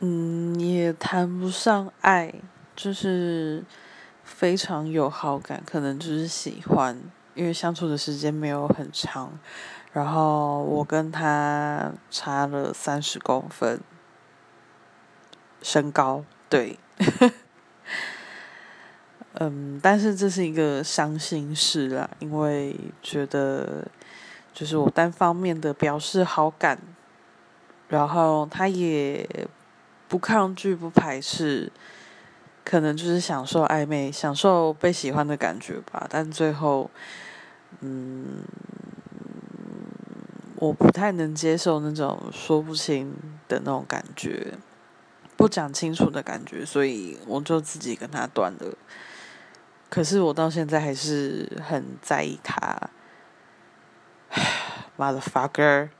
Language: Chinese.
嗯，也谈不上爱，就是非常有好感，可能就是喜欢，因为相处的时间没有很长。然后我跟他差了三十公分，身高对，嗯，但是这是一个伤心事啦，因为觉得就是我单方面的表示好感，然后他也不抗拒不排斥，可能就是享受暧昧、享受被喜欢的感觉吧，但最后，嗯。我不太能接受那种说不清的那种感觉，不讲清楚的感觉，所以我就自己跟他断了。可是我到现在还是很在意他，motherfucker。